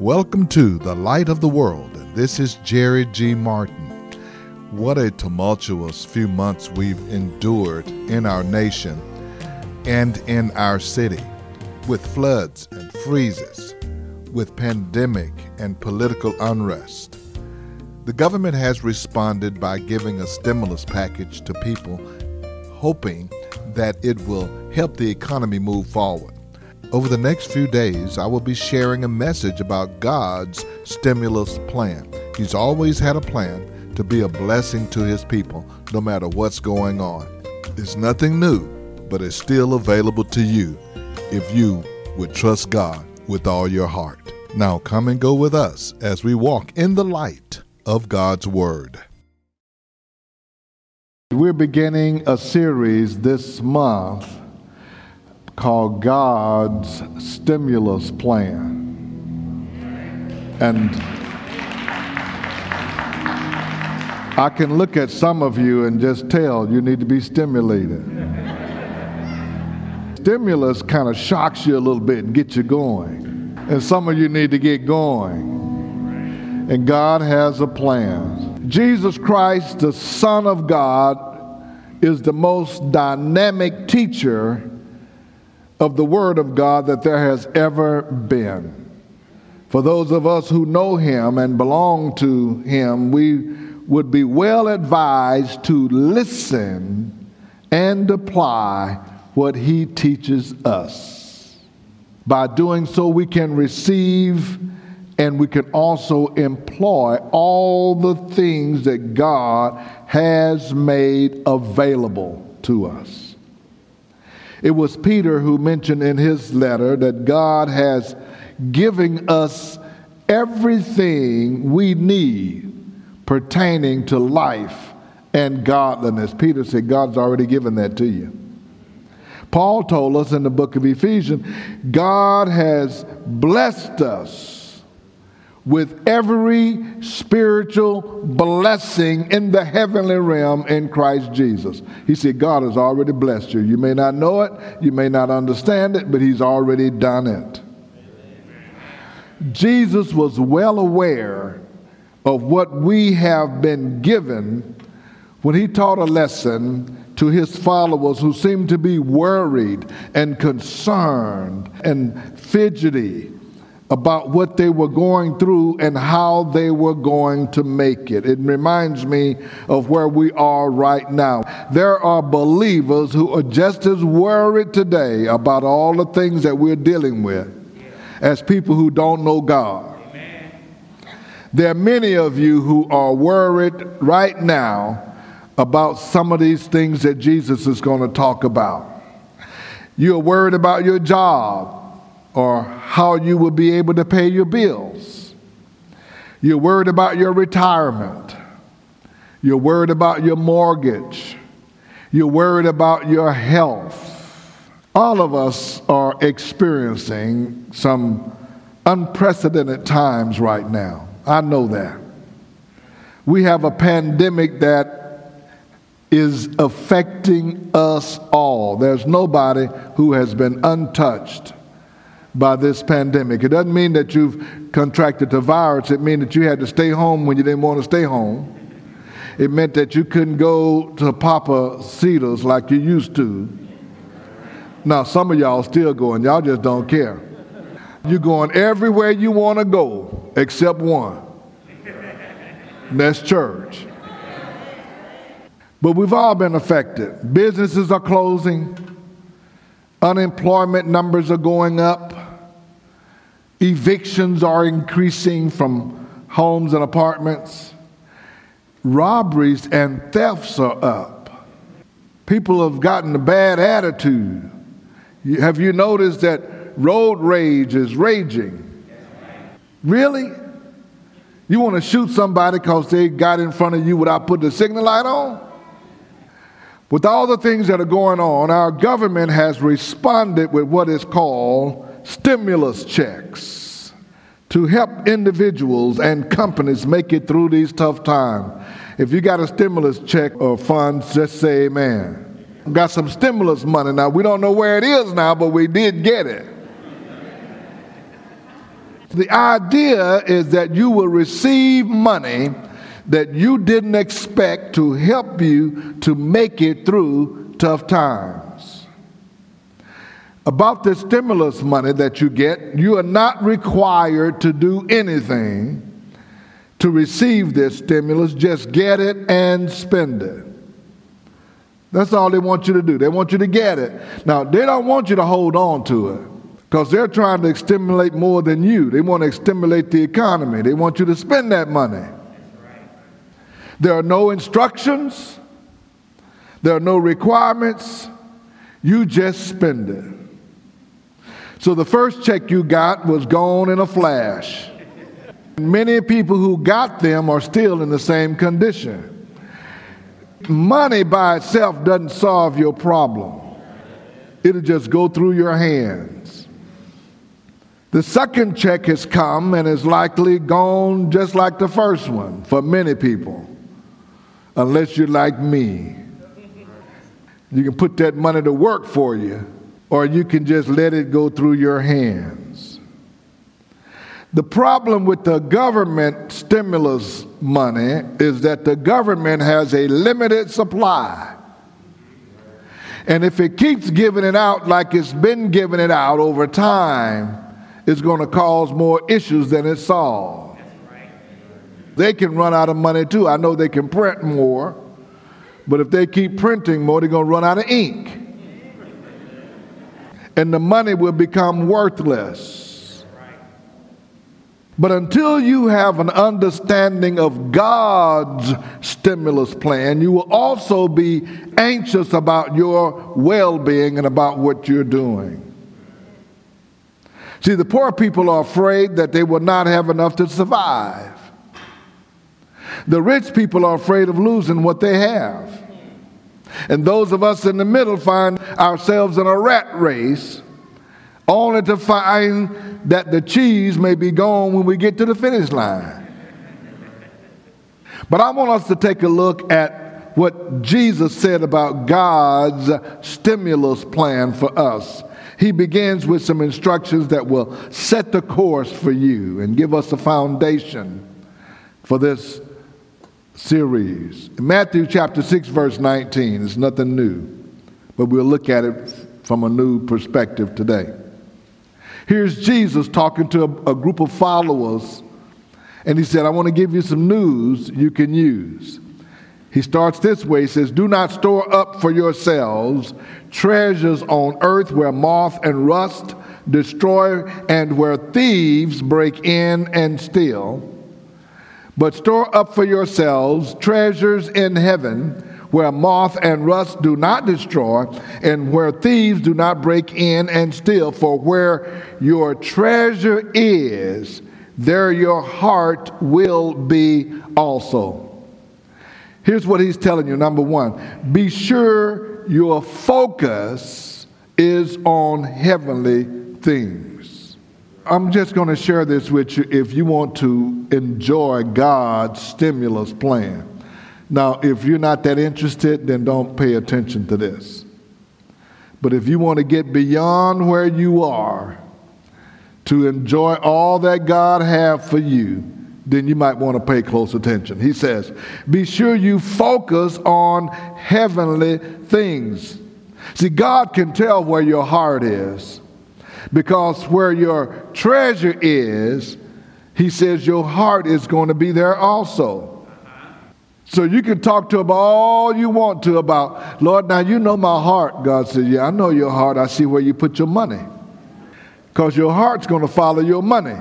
Welcome to the Light of the World, and this is Jerry G. Martin. What a tumultuous few months we've endured in our nation and in our city, with floods and freezes, with pandemic and political unrest. The government has responded by giving a stimulus package to people, hoping that it will help the economy move forward. Over the next few days, I will be sharing a message about God's stimulus plan. He's always had a plan to be a blessing to His people, no matter what's going on. It's nothing new, but it's still available to you if you would trust God with all your heart. Now, come and go with us as we walk in the light of God's Word. We're beginning a series this month called God's Stimulus Plan. And I can look at some of you and just tell you need to be stimulated. Stimulus kind of shocks you a little bit and gets you going. And some of you need to get going. And God has a plan. Jesus Christ, the Son of God, is the most dynamic teacher of the Word of God that there has ever been. For those of us who know Him and belong to Him, we would be well advised to listen and apply what He teaches us. By doing so, we can receive and we can also employ all the things that God has made available to us. It was Peter who mentioned in his letter that God has given us everything we need pertaining to life and godliness. Peter said, God's already given that to you. Paul told us in the book of Ephesians, God has blessed us with every spiritual blessing in the heavenly realm in Christ Jesus. He said, God has already blessed you. You may not know it, you may not understand it, but He's already done it. Jesus was well aware of what we have been given when He taught a lesson to his followers who seemed to be worried and concerned and fidgety about what they were going through and how they were going to make it. It reminds me of where we are right now. There are believers who are just as worried today about all the things that we're dealing with as people who don't know God. There are many of you who are worried right now about some of these things that Jesus is going to talk about. You're worried about your job or how you will be able to pay your bills. You're worried about your retirement. You're worried about your mortgage. You're worried about your health. All of us are experiencing some unprecedented times right now. I know that. We have a pandemic that is affecting us all. There's nobody who has been untouched by this pandemic. It doesn't mean that you've contracted the virus, it means that you had to stay home when you didn't want to stay home. It meant that you couldn't go to Pappasito's like you used to. Now, some of y'all still going, y'all just don't care. You're going everywhere you want to go except one. And that's church. But we've all been affected. Businesses are closing, unemployment numbers are going up, Evictions are increasing from homes and apartments. Robberies and thefts are up. People have gotten a bad attitude. Have you noticed that road rage is raging? Really? You want to shoot somebody because they got in front of you without putting the signal light on? With all the things that are going on, our government has responded with what is called stimulus checks to help individuals and companies make it through these tough times. If you got a stimulus check or funds, just say amen. Got some stimulus money now. We don't know where it is now, but we did get it. The idea is that you will receive money that you didn't expect to help you to make it through tough times. About the stimulus money that you get, you are not required to do anything to receive this stimulus. Just get it and spend it. That's all they want you to do. They want you to get it. Now, they don't want you to hold on to it because they're trying to stimulate more than you. They want to stimulate the economy. They want you to spend that money. There are no instructions, there are no requirements. You just spend it. So the first check you got was gone in a flash. Many people who got them are still in the same condition. Money by itself doesn't solve your problem, it'll just go through your hands. The second check has come and is likely gone just like the first one for many people, unless you're like me. You can put that money to work for you, or you can just let it go through your hands. The problem with the government stimulus money is that the government has a limited supply. And if it keeps giving it out like it's been giving it out over time, it's going to cause more issues than it solves. They can run out of money too. I know they can print more, but if they keep printing more, they're going to run out of ink. And the money will become worthless. But until you have an understanding of God's stimulus plan, you will also be anxious about your well being and about what you're doing. See, the poor people are afraid that they will not have enough to survive. The rich people are afraid of losing what they have. And those of us in the middle find ourselves in a rat race only to find that the cheese may be gone when we get to the finish line. But I want us to take a look at what Jesus said about God's stimulus plan for us. He begins with some instructions that will set the course for you and give us a foundation for this series. Matthew chapter 6, verse 19, is nothing new, but we'll look at it from a new perspective today. Here's Jesus talking to a, a group of followers, and he said, I want to give you some news you can use. He starts this way He says, Do not store up for yourselves treasures on earth where moth and rust destroy and where thieves break in and steal. But store up for yourselves treasures in heaven where moth and rust do not destroy, and where thieves do not break in and steal. For where your treasure is, there your heart will be also. Here's what he's telling you number one, be sure your focus is on heavenly things. I'm just going to share this with you if you want to enjoy God's stimulus plan. Now, if you're not that interested, then don't pay attention to this. But if you want to get beyond where you are to enjoy all that God has for you, then you might want to pay close attention. He says, Be sure you focus on heavenly things. See, God can tell where your heart is because where your treasure is, He says your heart is going to be there also. So you can talk to him all you want to about, Lord, now you know my heart. God said, Yeah, I know your heart. I see where you put your money. Because your heart's going to follow your money.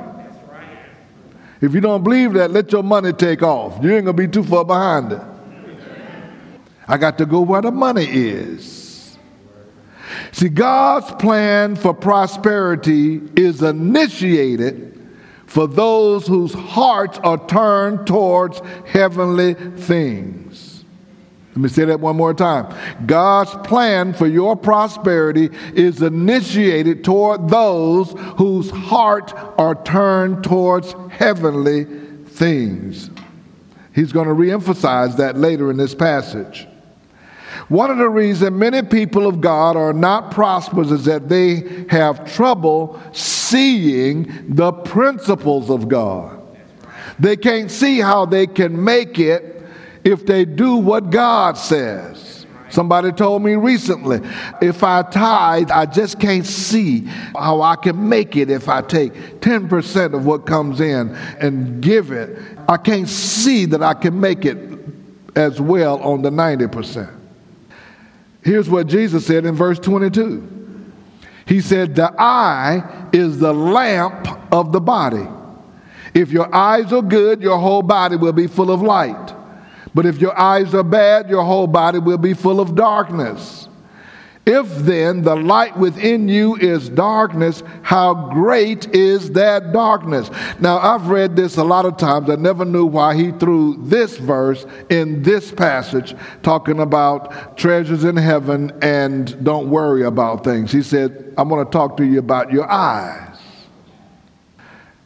If you don't believe that, let your money take off. You ain't going to be too far behind it. I got to go where the money is. See, God's plan for prosperity is initiated for those whose hearts are turned towards heavenly things. Let me say that one more time. God's plan for your prosperity is initiated toward those whose hearts are turned towards heavenly things. He's going to reemphasize that later in this passage. One of the reasons many people of God are not prosperous is that they have trouble seeing the principles of God. They can't see how they can make it if they do what God says. Somebody told me recently, if I tithe, I just can't see how I can make it if I take 10% of what comes in and give it. I can't see that I can make it as well on the 90%. Here's what Jesus said in verse 22. He said, The eye is the lamp of the body. If your eyes are good, your whole body will be full of light. But if your eyes are bad, your whole body will be full of darkness. If then the light within you is darkness, how great is that darkness? Now, I've read this a lot of times. I never knew why he threw this verse in this passage, talking about treasures in heaven and don't worry about things. He said, I'm going to talk to you about your eyes.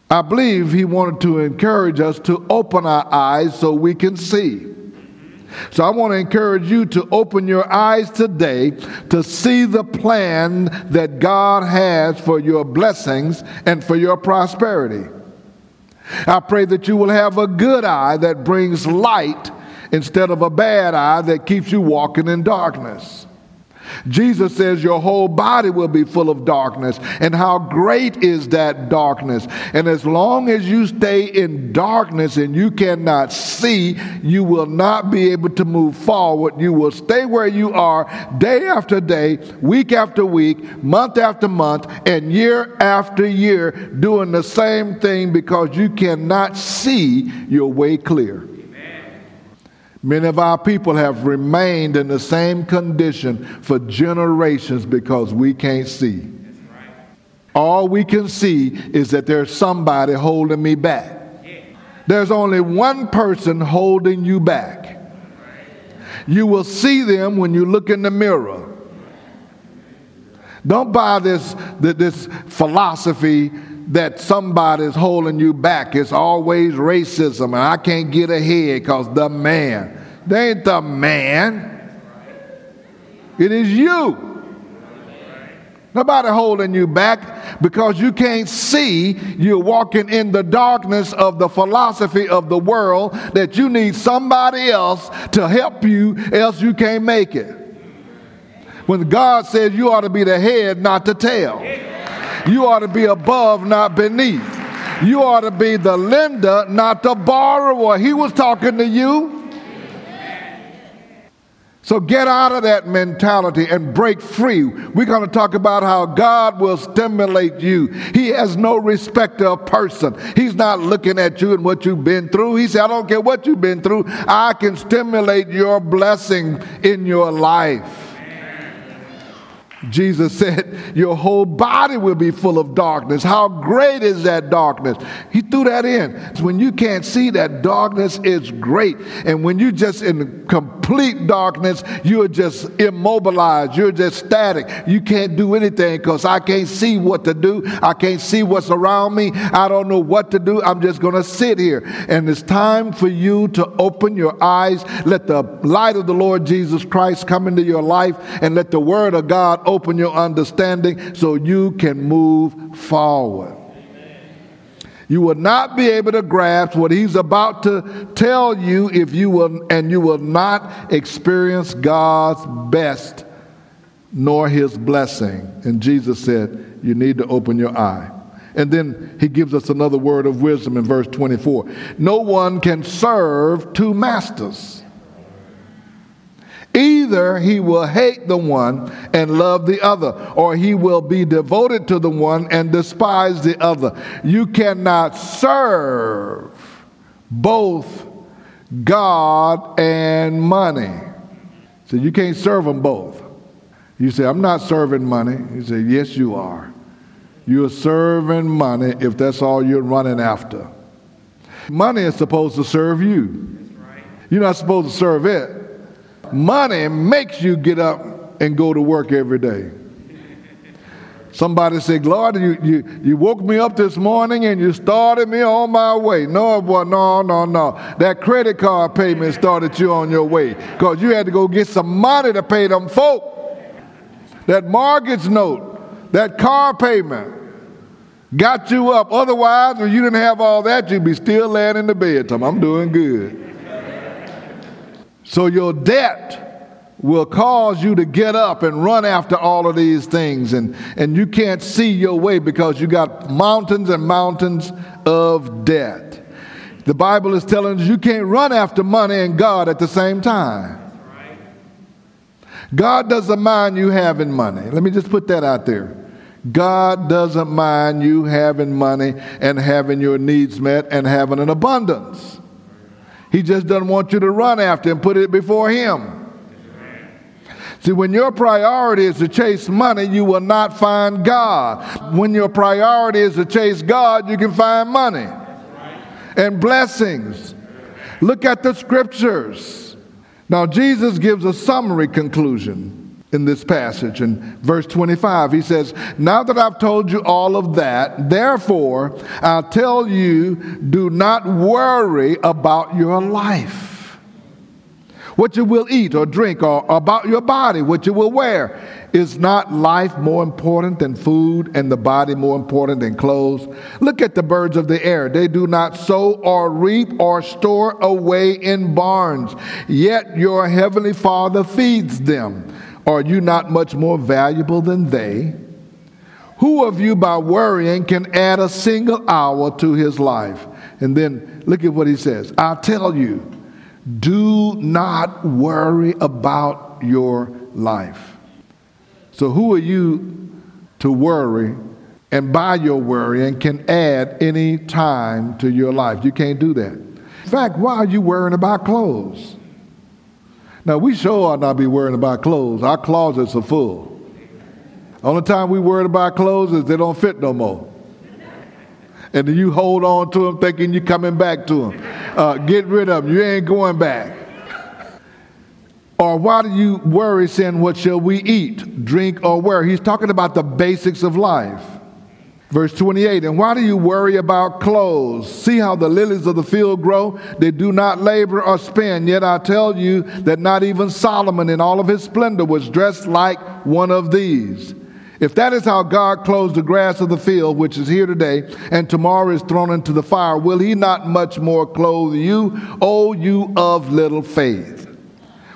I believe he wanted to encourage us to open our eyes so we can see. So I want to encourage you to open your eyes today to see the plan that God has for your blessings and for your prosperity. I pray that you will have a good eye that brings light instead of a bad eye that keeps you walking in darkness. Jesus says your whole body will be full of darkness. And how great is that darkness? And as long as you stay in darkness and you cannot see, you will not be able to move forward. You will stay where you are day after day, week after week, month after month, and year after year, doing the same thing because you cannot see your way clear. Many of our people have remained in the same condition for generations because we can't see. All we can see is that there's somebody holding me back. There's only one person holding you back. You will see them when you look in the mirror. Don't buy this, this philosophy that somebody's holding you back. It's always racism, and I can't get ahead because the man. They ain't the man, it is you. Nobody holding you back because you can't see you're walking in the darkness of the philosophy of the world that you need somebody else to help you, else you can't make it. When God says you ought to be the head, not the tail. You ought to be above, not beneath. You ought to be the lender, not the borrower. He was talking to you. So get out of that mentality and break free. We're going to talk about how God will stimulate you. He has no respect of a person. He's not looking at you and what you've been through. He said, I don't care what you've been through. I can stimulate your blessing in your life. Jesus said, Your whole body will be full of darkness. How great is that darkness? He threw that in. When you can't see that darkness is great. And when you're just in complete darkness, you're just immobilized. You're just static. You can't do anything because I can't see what to do. I can't see what's around me. I don't know what to do. I'm just going to sit here. And it's time for you to open your eyes. Let the light of the Lord Jesus Christ come into your life and let the word of God open your understanding so you can move forward. You will not be able to grasp what he's about to tell you if you will, and you will not experience God's best nor his blessing. And Jesus said, You need to open your eye. And then he gives us another word of wisdom in verse 24. No one can serve two masters. Either he will hate the one and love the other, or he will be devoted to the one and despise the other. You cannot serve both God and money. So you can't serve them both. You say, I'm not serving money. You say, Yes, you are. You're serving money if that's all you're running after. Money is supposed to serve you. You're not supposed to serve it. Money makes you get up and go to work every day. Somebody said, Lord, you, you, you woke me up this morning and you started me on my way. No, boy, no, no, no. That credit card payment started you on your way because you had to go get some money to pay them folk. That mortgage note, that car payment got you up. Otherwise, if you didn't have all that, you'd be still laying in the bed. I'm doing good. So your debt will cause you to get up and run after all of these things. And, and you can't see your way because you got mountains and mountains of debt. The bible is telling us you can't run after money and god at the same time. God doesn't mind you having money. Let me just put that out there. God doesn't mind you having money and having your needs met and having an abundance he just doesn't want you to run after and put it before him See, when your priority is to chase money, you will not find God. When your priority is to chase God, you can find money and blessings. Look at the scriptures. Now, Jesus gives a summary conclusion in this passage. In verse 25, he says, Now that I've told you all of that, therefore I'll tell you, do not worry about your life what you will eat or drink, or about your body, what you will wear. Is not life more important than food and the body more important than clothes? Look at the birds of the air. They do not sow or reap or store away in barns, yet your heavenly Father feeds them. Are you not much more valuable than they? Who of you, by worrying, can add a single hour to his life? And then look at what he says i tell you do not worry about your life. So, who are you to worry and by your worrying can add any time to your life? You can't do that. In fact, why are you worrying about clothes? Now, we sure ought not be worrying about clothes. Our closets are full. Only time we worry about clothes is they don't fit no more and then you hold on to them thinking you're coming back to them. Uh, get rid of them. You ain't going back. Or why do you worry saying, What shall we eat, drink, or wear? He's talking about the basics of life. Verse 28 And why do you worry about clothes? See how the lilies of the field grow? They do not labor or spin. Yet I tell you that not even Solomon in all of his splendor was dressed like one of these. If that is how God clothes the grass of the field, which is here today, and tomorrow is thrown into the fire, will he not much more clothe you, O you of little faith?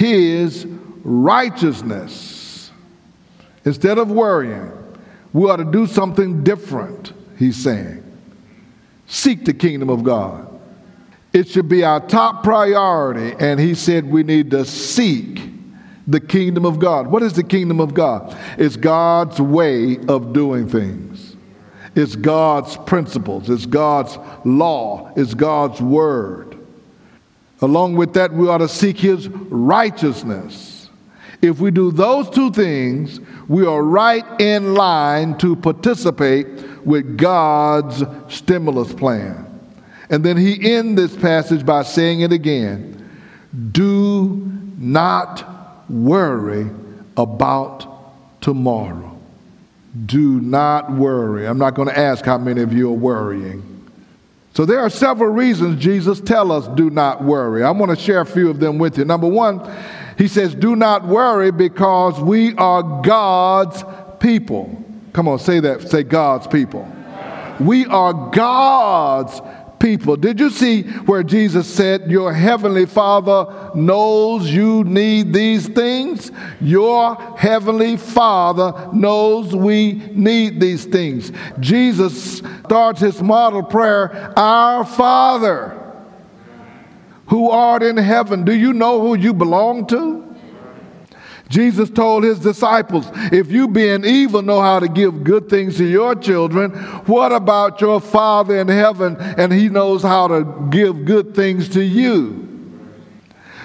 His righteousness. Instead of worrying, we ought to do something different, he's saying. Seek the kingdom of God. It should be our top priority, and he said we need to seek the kingdom of God. What is the kingdom of God? It's God's way of doing things. It's God's principles. It's God's law. It's God's word. Along with that, we ought to seek His righteousness. If we do those two things, we are right in line to participate with God's stimulus plan. And then he ends this passage by saying it again do not worry about tomorrow. Do not worry. I'm not going to ask how many of you are worrying. So there are several reasons Jesus tell us do not worry. I want to share a few of them with you. Number 1, he says do not worry because we are God's people. Come on, say that. Say God's people. We are God's people. Did you see where Jesus said, Your heavenly Father knows you need these things? Your heavenly Father knows we need these things. Jesus starts his model prayer, Our Father who art in heaven. Do you know who you belong to? Jesus told his disciples, If you being evil know how to give good things to your children, what about your Father in heaven and he knows how to give good things to you?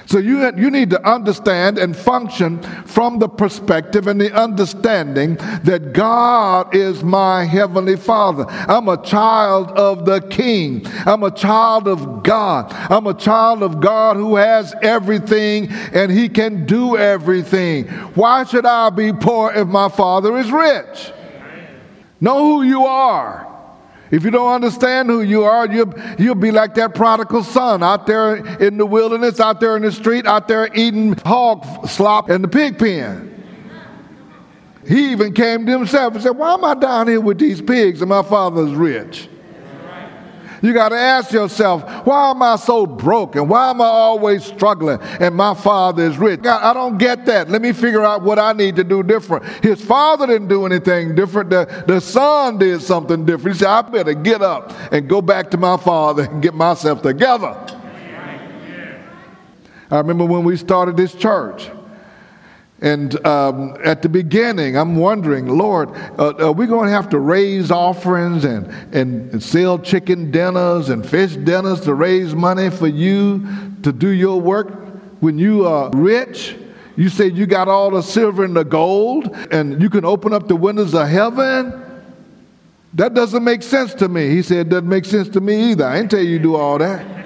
So you, you need to understand and function from the perspective and the understanding that God is my heavenly Father. I'm a child of the King. I'm a child of God. I'm a child of God who has everything and he can do everything. Why should I be poor if my Father is rich? Know who you are. If you don't understand who you are, you'll, you'll be like that prodigal son out there in the wilderness, out there in the street, out there eating hog slop in the pig pen. He even came to himself and said, Why am I down here with these pigs and my father's rich? You got to ask yourself, why am I so broken? Why am I always struggling and my father is rich? God, I don't get that. Let me figure out what I need to do different. His father didn't do anything different. The, the son did something different. He said, I better get up and go back to my father and get myself together. I remember when we started this church. And um, at the beginning, I'm wondering, Lord, uh, are we going to have to raise offerings and, and, and sell chicken dinners and fish dinners to raise money for you to do your work when you are rich? You say you got all the silver and the gold and you can open up the windows of heaven? That doesn't make sense to me. He said, it doesn't make sense to me either. I ain't tell you you do all that.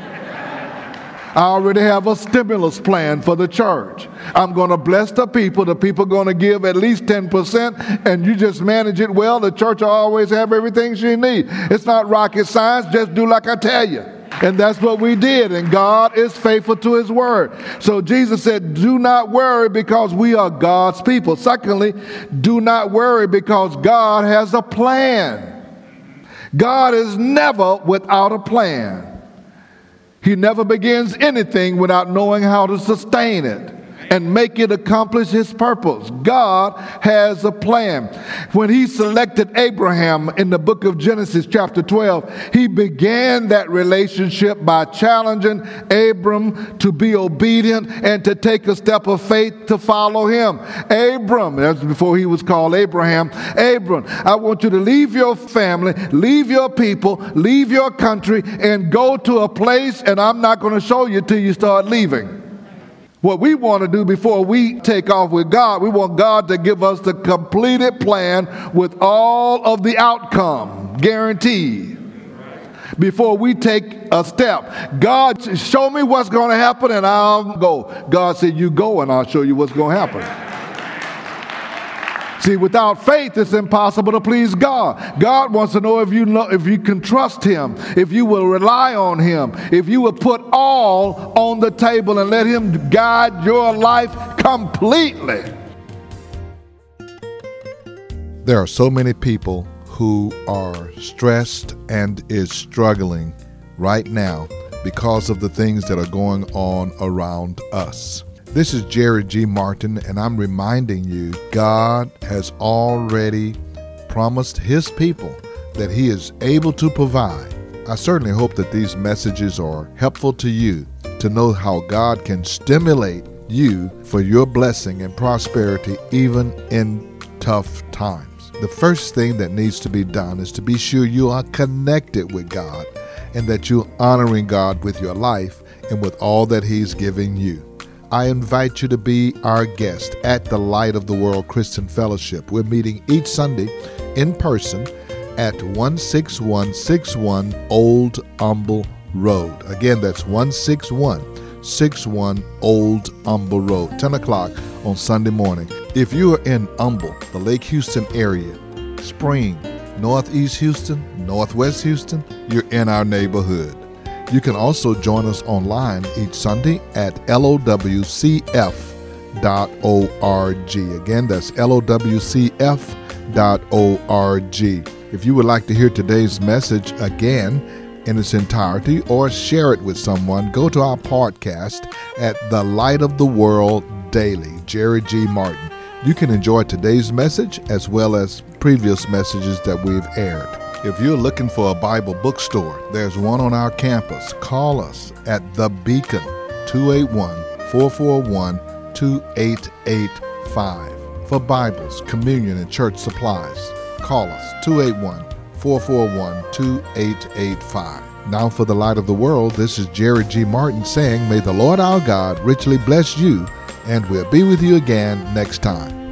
I already have a stimulus plan for the church. I'm going to bless the people. The people are going to give at least 10%, and you just manage it well. The church will always have everything she needs. It's not rocket science. Just do like I tell you. And that's what we did. And God is faithful to his word. So Jesus said, Do not worry because we are God's people. Secondly, do not worry because God has a plan. God is never without a plan. He never begins anything without knowing how to sustain it and make it accomplish his purpose. God has a plan. When he selected Abraham in the book of Genesis, chapter 12, he began that relationship by challenging Abram to be obedient and to take a step of faith to follow him. Abram, that's before he was called Abraham. Abram, I want you to leave your family, leave your people, leave your country, and go to a place, and I'm not going to show you till you start leaving. What we want to do before we take off with God, we want God to give us the completed plan with all of the outcome guaranteed. Before we take a step, God, show me what's going to happen and I'll go. God said, You go and I'll show you what's going to happen. See, without faith, it's impossible to please God. God wants to know if you know if you can trust Him, if you will rely on Him, if you will put all on the table and let Him guide your life completely. There are so many people who are stressed and is struggling right now because of the things that are going on around us. This is Jerry G. Martin, and I'm reminding you God has already promised His people that He is able to provide. I certainly hope that these messages are helpful to you to know how God can stimulate you for your blessing and prosperity even in tough times. The first thing that needs to be done is to be sure you are connected with God and that you're honoring God with your life and with all that He's giving you. I invite you to be our guest at the Light of the World Christian Fellowship. We're meeting each Sunday in person at 16161 Old Humble Road. Again, that's 16161 Old Humble Road, 10 o'clock on Sunday morning. If you are in Humble, the Lake Houston area, Spring, Northeast Houston, Northwest Houston, you're in our neighborhood. You can also join us online each Sunday at lowcf.org. Again, that's lowcf.org. If you would like to hear today's message again in its entirety or share it with someone, go to our podcast at The Light of the World Daily, Jerry G. Martin. You can enjoy today's message as well as previous messages that we've aired. If you're looking for a Bible bookstore, there's one on our campus. Call us at The Beacon, 281 441 2885. 2885. For Bibles, communion, and church supplies, call us 281 441 2885. Now, for the light of the world, this is Jerry G. Martin saying, May the Lord our God richly bless you, and we'll be with you again next time.